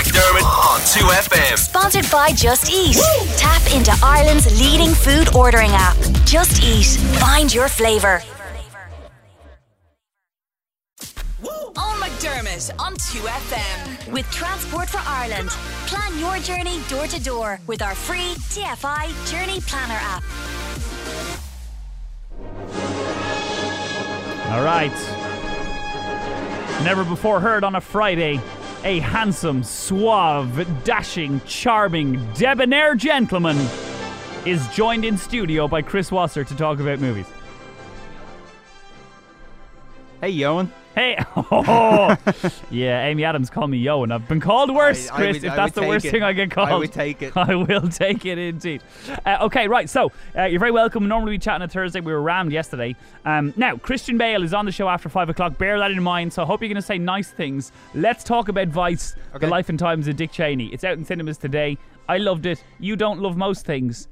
McDermott on 2FM. Sponsored by Just Eat. Tap into Ireland's leading food ordering app. Just Eat. Find your flavour. On McDermott on 2FM. With Transport for Ireland. Plan your journey door to door with our free TFI Journey Planner app. All right. Never before heard on a Friday, a handsome, suave, dashing, charming, debonair gentleman is joined in studio by Chris Wasser to talk about movies. Hey, Eoghan. Hey, oh, yeah, Amy Adams called me Yo, and I've been called worse, I- I Chris. would- if I that's the worst it. thing I get called, I would take it. I will take it indeed. Uh, okay, right. So uh, you're very welcome. Normally we chat on a Thursday. We were rammed yesterday. Um, now Christian Bale is on the show after five o'clock. Bear that in mind. So I hope you're going to say nice things. Let's talk about Vice: Okay. The Life and Times of Dick Cheney. It's out in cinemas today. I loved it. You don't love most things,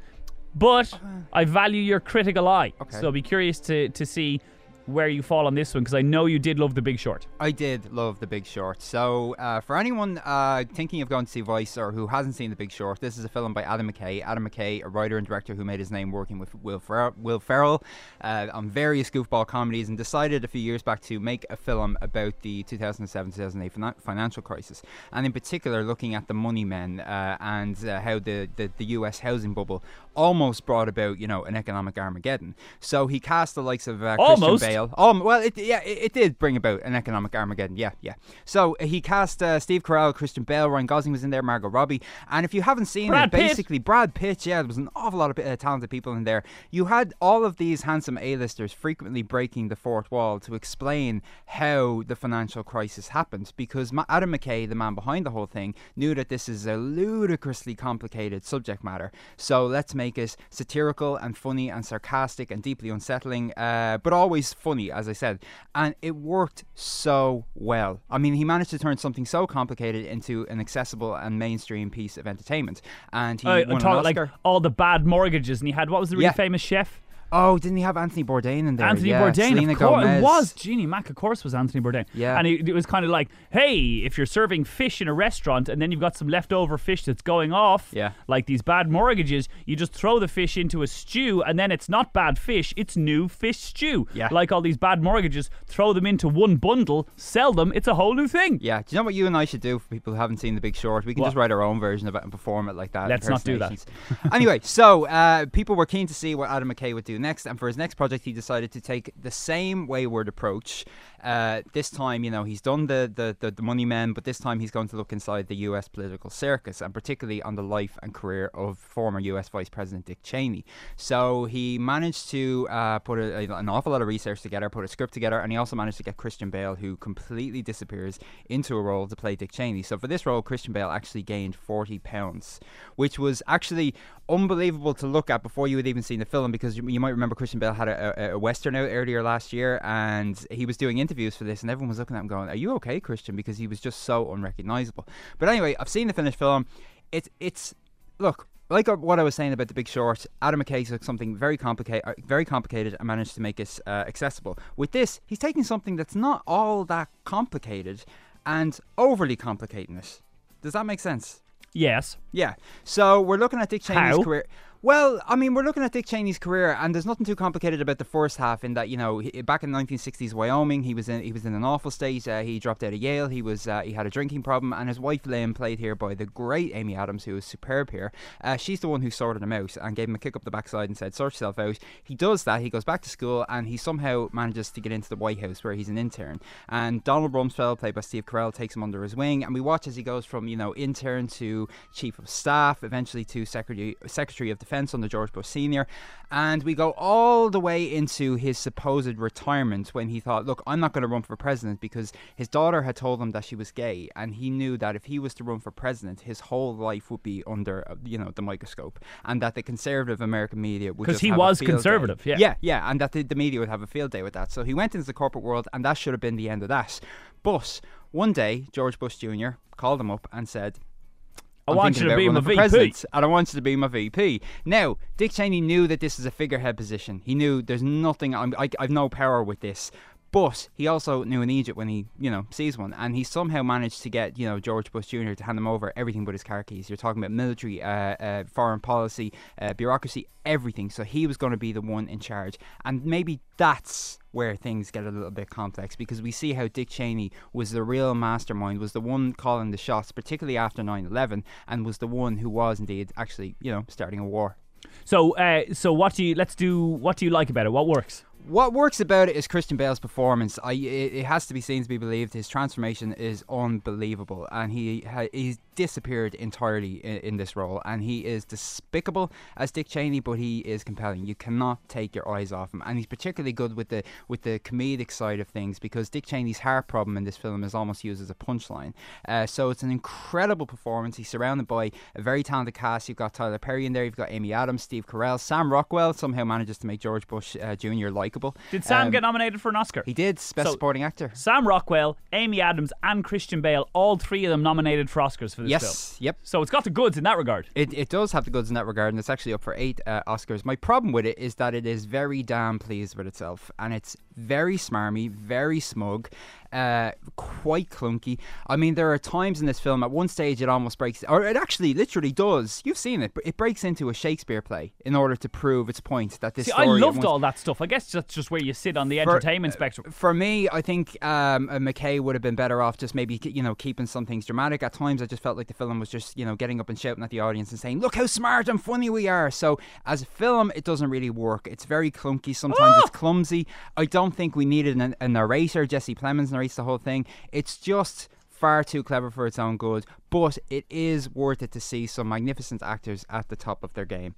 but I value your critical eye. Okay. So I'll be curious to to see where you fall on this one because I know you did love The Big Short. I did love The Big Short. So, uh, for anyone uh, thinking of going to see Vice or who hasn't seen The Big Short, this is a film by Adam McKay. Adam McKay, a writer and director who made his name working with Will, Fer- Will Ferrell uh, on various goofball comedies and decided a few years back to make a film about the 2007 2008 fina- financial crisis. And in particular, looking at the money men uh, and uh, how the, the, the US housing bubble almost brought about, you know, an economic Armageddon. So he cast the likes of uh, Christian Almost. Um, well, it, yeah, it, it did bring about an economic Armageddon. Yeah, yeah. So uh, he cast uh, Steve Carell, Christian Bale, Ryan Gosling was in there, Margot Robbie, and if you haven't seen Brad it, Pitt. basically Brad Pitt. Yeah, there was an awful lot of uh, talented people in there. You had all of these handsome A-listers frequently breaking the fourth wall to explain how the financial crisis happened, because Ma- Adam McKay, the man behind the whole thing, knew that this is a ludicrously complicated subject matter. So let's make it satirical and funny and sarcastic and deeply unsettling, uh, but always funny, as I said. And it worked so well. I mean, he managed to turn something so complicated into an accessible and mainstream piece of entertainment. And he Uh, won an talk, like all the bad mortgages, and he had what was the really Yeah. famous chef? Oh, didn't he have Anthony Bourdain in there? Anthony yeah. Bourdain, Selena of course. Gomez. It was Genie Mac, of course, was Anthony Bourdain. Yeah. and it, it was kind of like, hey, if you're serving fish in a restaurant and then you've got some leftover fish that's going off, Yeah. like these bad mortgages, you just throw the fish into a stew, and then it's not bad fish, it's new fish stew. Yeah. like all these bad mortgages, throw them into one bundle, sell them, it's a whole new thing. Yeah, do you know what you and I should do for people who haven't seen The Big Short? We can What? just write our own version of it and perform it like that. Let's not do that. anyway, so uh, people were keen to see what Adam McKay would do next, and for his next project, he decided to take the same wayward approach. Uh, this time, you know, he's done the, the, the, the Money Men, but this time he's going to look inside the US political circus, and particularly on the life and career of former US Vice President Dick Cheney. So he managed to uh, put a, an awful lot of research together, put a script together, and he also managed to get Christian Bale, who completely disappears into a role to play Dick Cheney. So for this role, Christian Bale actually gained 40 pounds, which was actually unbelievable to look at before you had even seen the film, because you, you might remember Christian Bale had a, a, a western out earlier last year, and he was doing interviews for this, and everyone was looking at him going, "Are you okay, Christian?" Because he was just so unrecognizable. But anyway, I've seen the finished film. It's it's look like what I was saying about the Big Short. Adam McKay took something very complicated, uh, very complicated, and managed to make it uh, accessible. With this, he's taking something that's not all that complicated and overly complicating it. Does that make sense? Yes. Yeah. So we're looking at Dick Cheney's How? career. Well, I mean, we're looking at Dick Cheney's career, and there's nothing too complicated about the first half. In that, you know, back in the 1960s Wyoming, he was in he was in an awful state. Uh, he dropped out of Yale. He was uh, he had a drinking problem, and his wife Lynn, played here by the great Amy Adams, who is superb here. Uh, she's the one who sorted him out and gave him a kick up the backside and said, "Sort yourself out." He does that. He goes back to school, and he somehow manages to get into the White House where he's an intern. And Donald Rumsfeld, played by Steve Carell, takes him under his wing, and we watch as he goes from you know intern to chief of staff, eventually to secretary secretary of defense under George Bush Senior, and we go all the way into his supposed retirement when he thought, look, I'm not going to run for president because his daughter had told him that she was gay, and he knew that if he was to run for president, his whole life would be under you know the microscope, and that the conservative American media would Because he was field day. conservative, yeah. yeah, yeah, and that the, the media would have a field day with that. So he went into the corporate world, and that should have been the end of that. But one day, George Bush Jr. called him up and said, I I'm want you to be my VP. president, and I want you to be my VP. Now, Dick Cheney knew that this is a figurehead position. He knew there's nothing. I'm, I, I've no power with this. But he also knew an Egypt when he, you know, sees one, and he somehow managed to get, you know, George Bush Jr. to hand him over everything but his car keys. You're talking about military, uh, uh, foreign policy, uh, bureaucracy, everything. So he was going to be the one in charge, and maybe that's where things get a little bit complex because we see how Dick Cheney was the real mastermind, was the one calling the shots, particularly after 9/11, and was the one who was indeed actually, you know, starting a war. So, uh, so what do you? Let's do. What do you like about it? What works? What works about it is Christian Bale's performance. I, it, it has to be seen to be believed. His transformation is unbelievable, and he he's disappeared entirely in, in, this role. And he is despicable as Dick Cheney, but he is compelling. You cannot take your eyes off him, and he's particularly good with the with the comedic side of things because Dick Cheney's heart problem in this film is almost used as a punchline. Uh, so it's an incredible performance. He's surrounded by a very talented cast. You've got Tyler Perry in there. You've got Amy Adams, Steve Carell, Sam Rockwell somehow manages to make George Bush uh, Jr. likable. Did Sam Um, get nominated for an Oscar? He did best So- supporting actor. Sam Rockwell, Amy Adams, and Christian Bale, all three of them nominated for Oscars for this film. Yes, yep. So it's got the goods in that regard. It, it does have the goods in that regard, and it's actually up for eight uh, Oscars. My problem with it is that it is very damn pleased with itself, and it's very smarmy, very smug, uh, quite clunky. I mean, there are times in this film, at one stage, it almost breaks, or it actually literally does. You've seen it, but it breaks into a Shakespeare play in order to prove its point that this See, I loved all that stuff. I guess that's just where you sit on the For- entertainment spectrum. For me, I think um, uh, McKay would have been better off just maybe you know keeping some things dramatic. At times, I just felt like the film was just you know getting up and shouting at the audience and saying, "Look how smart and funny we are." So as a film, it doesn't really work. It's very clunky. Sometimes Ah! it's clumsy. I don't think we needed a, a narrator. Jesse Plemons narrates the whole thing. It's just far too clever for its own good. But it is worth it to see some magnificent actors at the top of their game.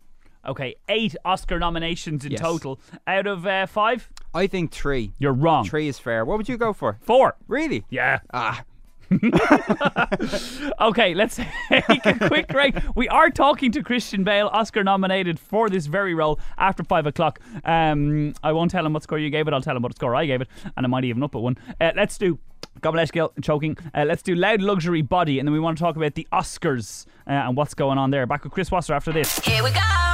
Okay, eight Oscar nominations in Yes. total. Out of uh, five? I think three. You're wrong. Three is fair. What would you go for? Four. Really? Yeah. Ah, Okay, let's take a quick break. We are talking to Christian Bale, Oscar nominated for this very role after five o'clock. Um, I won't tell him what score you gave it. I'll tell him what score I gave it, and I might even up at one. Uh, let's do. God bless choking. Uh, let's do loud luxury body, and then we want to talk about the Oscars uh, and what's going on there. Back with Chris Wasser after this. Here we go.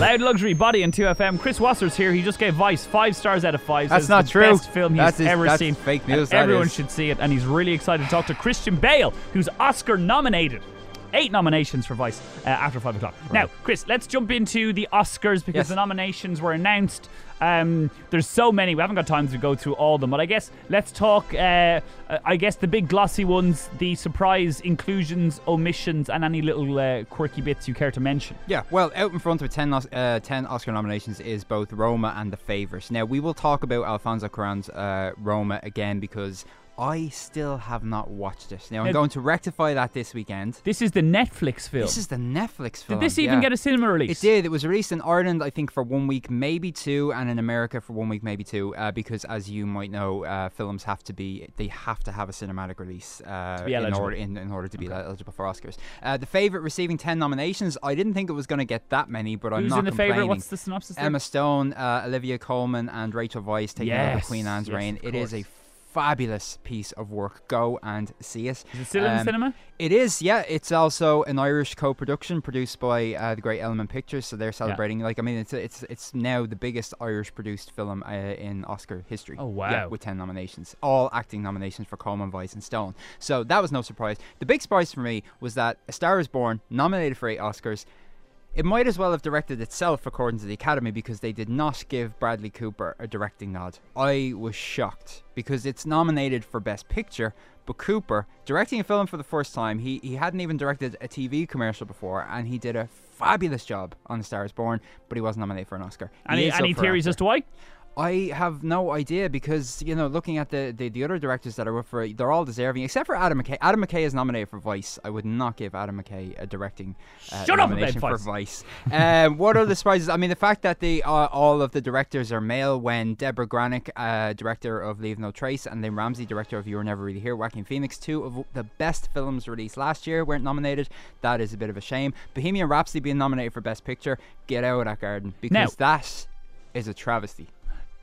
2 FM. Loud luxury body and 2FM. Chris Wasser's here. He just gave Vice five stars out of five. That's not the true. Best film he's That is- ever that's seen. fake news, everyone is. should see it, and he's really excited to talk to Christian Bale, who's Oscar nominated. Eight nominations for Vice uh, after five o'clock. Now, Chris, let's jump into the Oscars because Yes. the nominations were announced. Um, there's so many. We haven't got time to go through all of them, but I guess let's talk. Uh, I guess the big glossy ones, the surprise inclusions, omissions, and any little uh, quirky bits you care to mention. Yeah, well, out in front with 10, uh, 10 Oscar nominations is both Roma and The Favourite. Now, we will talk about Alfonso Cuarón's uh, Roma again because I still have not watched it. Now, I'm Now- going to rectify that this weekend. This is the Netflix film. This is the Netflix film. Did this even yeah. get a cinema release? It did. It was released in Ireland, I think, for one week, maybe two, and in America for one week, maybe two. Uh, because, as you might know, uh, films have to be they have to have a cinematic release uh, be in eligible. order in, in order to be eligible for Oscars. Uh, the favorite receiving ten nominations. I didn't think it was going to get that many, but I'm Who's not in the complaining. favorite? What's the synopsis? there? Emma Stone, uh, Olivia Colman, and Rachel Weisz taking over Yes, Queen Anne's yes, reign. of It is a course. Fabulous piece of work. Go and see it. Is it still in the Um, cinema? It is, yeah. It's also an Irish co-production produced by uh, the great Element Pictures, so they're celebrating. Like, I mean, it's it's it's now the biggest Irish-produced film uh, in Oscar history. Oh, Yeah, wow. with ten nominations, all acting nominations for Colman, Weisz, and Stone. So that was no surprise. The big surprise for me was that A Star Is Born, nominated for eight Oscars. It might as well have directed itself, according to the Academy, because they did not give Bradley Cooper a directing nod. I was shocked because it's nominated for Best Picture, but Cooper, directing a film for the first time, he, he hadn't even directed a TV commercial before, and he did a fabulous job on A Star Is Born, but he wasn't nominated for an Oscar. Any any theories as to why? I have no idea because you know, looking at the, the, the other directors that are up for it, they're all deserving except for Adam McKay. Adam McKay is nominated for Vice. I would not give Adam McKay a directing uh, Shut up nomination for Vice. Um, what are the surprises? I mean, the fact that the uh, all of the directors are male. When Debra Granik, uh, director of Leave No Trace, and Lynne Ramsay, director of You Were Never Really Here, Joaquin Phoenix, two of the best films released last year, weren't nominated. That is a bit of a shame. Bohemian Rhapsody being nominated for Best Picture. Get out of that garden because that is a travesty.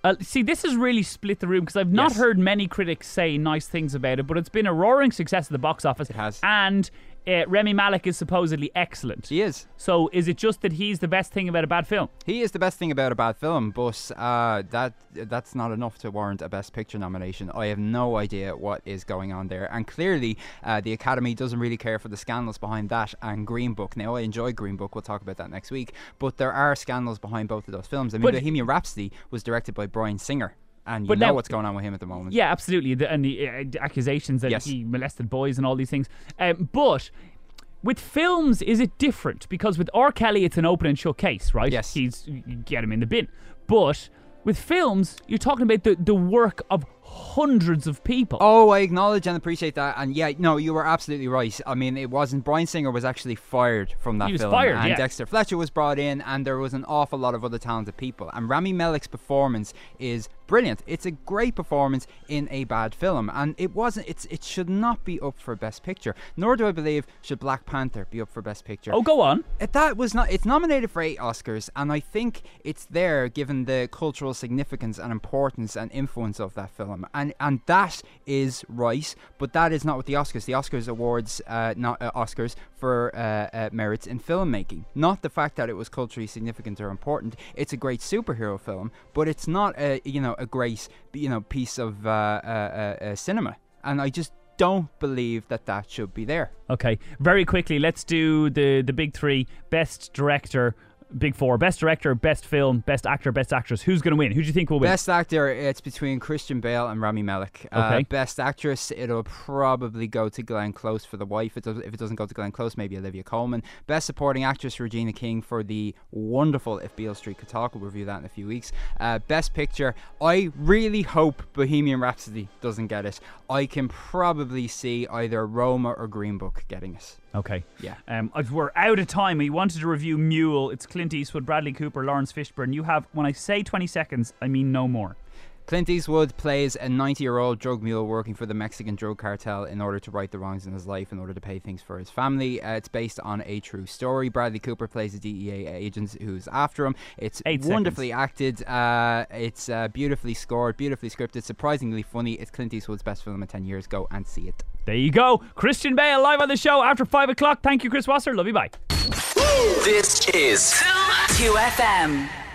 Uh, see, this has really split the room because I've not Yes. heard many critics say nice things about it, but it's been a roaring success at the box office. It has. And uh, Rami Malek is supposedly excellent. He is. So is it just that he's the best thing about a bad film? He is the best thing about a bad film, but uh, that that's not enough to warrant a Best Picture nomination. I have no idea what is going on there, and clearly uh, the Academy doesn't really care for the scandals behind that and Green Book. Now I enjoy Green Book. We'll talk about that next week. But there are scandals behind both of those films. I mean, But- Bohemian Rhapsody was directed by Bryan Singer, and you But know now- what's going on with him at the moment. Yeah, absolutely. The, and the uh, accusations that Yes. he molested boys and all these things. Um, but with films, is it different? Because with R. Kelly, it's an open and shut case, right? Yes. He's you get him in the bin. But with films, you're talking about the, the work of hundreds of people. Oh, I acknowledge and appreciate that. And yeah, no, you were absolutely right. I mean, it wasn't. Bryan Singer was actually fired from that He was film. fired, and yeah. Dexter Fletcher was brought in, and there was an awful lot of other talented people. And Rami Malek's performance is brilliant. It's a great performance in a bad film, and it wasn't. It's it should not be up for Best Picture. Nor do I believe should Black Panther be up for Best Picture. Oh, go on. It- that was not. It's nominated for eight Oscars, and I think it's there given the cultural significance and importance and influence of that film, and and that is right. But that is not what the Oscars. The Oscars awards uh, not uh, Oscars for uh, uh, merits in filmmaking, not the fact that it was culturally significant or important. It's a great superhero film, but it's not a you know a great you know piece of uh, uh, uh, uh, cinema, and I just don't believe that that should be there. Okay, very quickly, let's do the the big three: best director, big four, best director, best film, best actor, best actress. Who's going to win? Who do you think will win? Best actor, it's between Christian Bale and Rami Malek. Uh, Okay. best actress, it'll probably go to Glenn Close for the wife. It does, if it doesn't go to Glenn Close, maybe Olivia Colman. Best supporting actress, Regina King for the wonderful If Beale Street Could Talk. We'll review that in a few weeks. Uh, best picture, I really hope Bohemian Rhapsody doesn't get it. I can probably see either Roma or Green Book getting it. Okay. Yeah. Um, we're out of time. We wanted to review Mule. It's Clint Eastwood, Bradley Cooper, Laurence Fishburne. You have, when I say 20 seconds, I mean no more. Clint Eastwood plays a 90 year old drug mule working for the Mexican drug cartel in order to right the wrongs in his life, in order to pay things for his family. Uh, it's based on a true story. Bradley Cooper plays a DEA agent who's after him. It's Eight wonderfully acted, uh, it's uh, beautifully scored, beautifully scripted, surprisingly funny. It's Clint Eastwood's best film of 10 years. Go and see it. There you go. Christian Bale live on the show after 5 o'clock. Thank you, Chris Wasser. Love you. Bye. This is 2FM.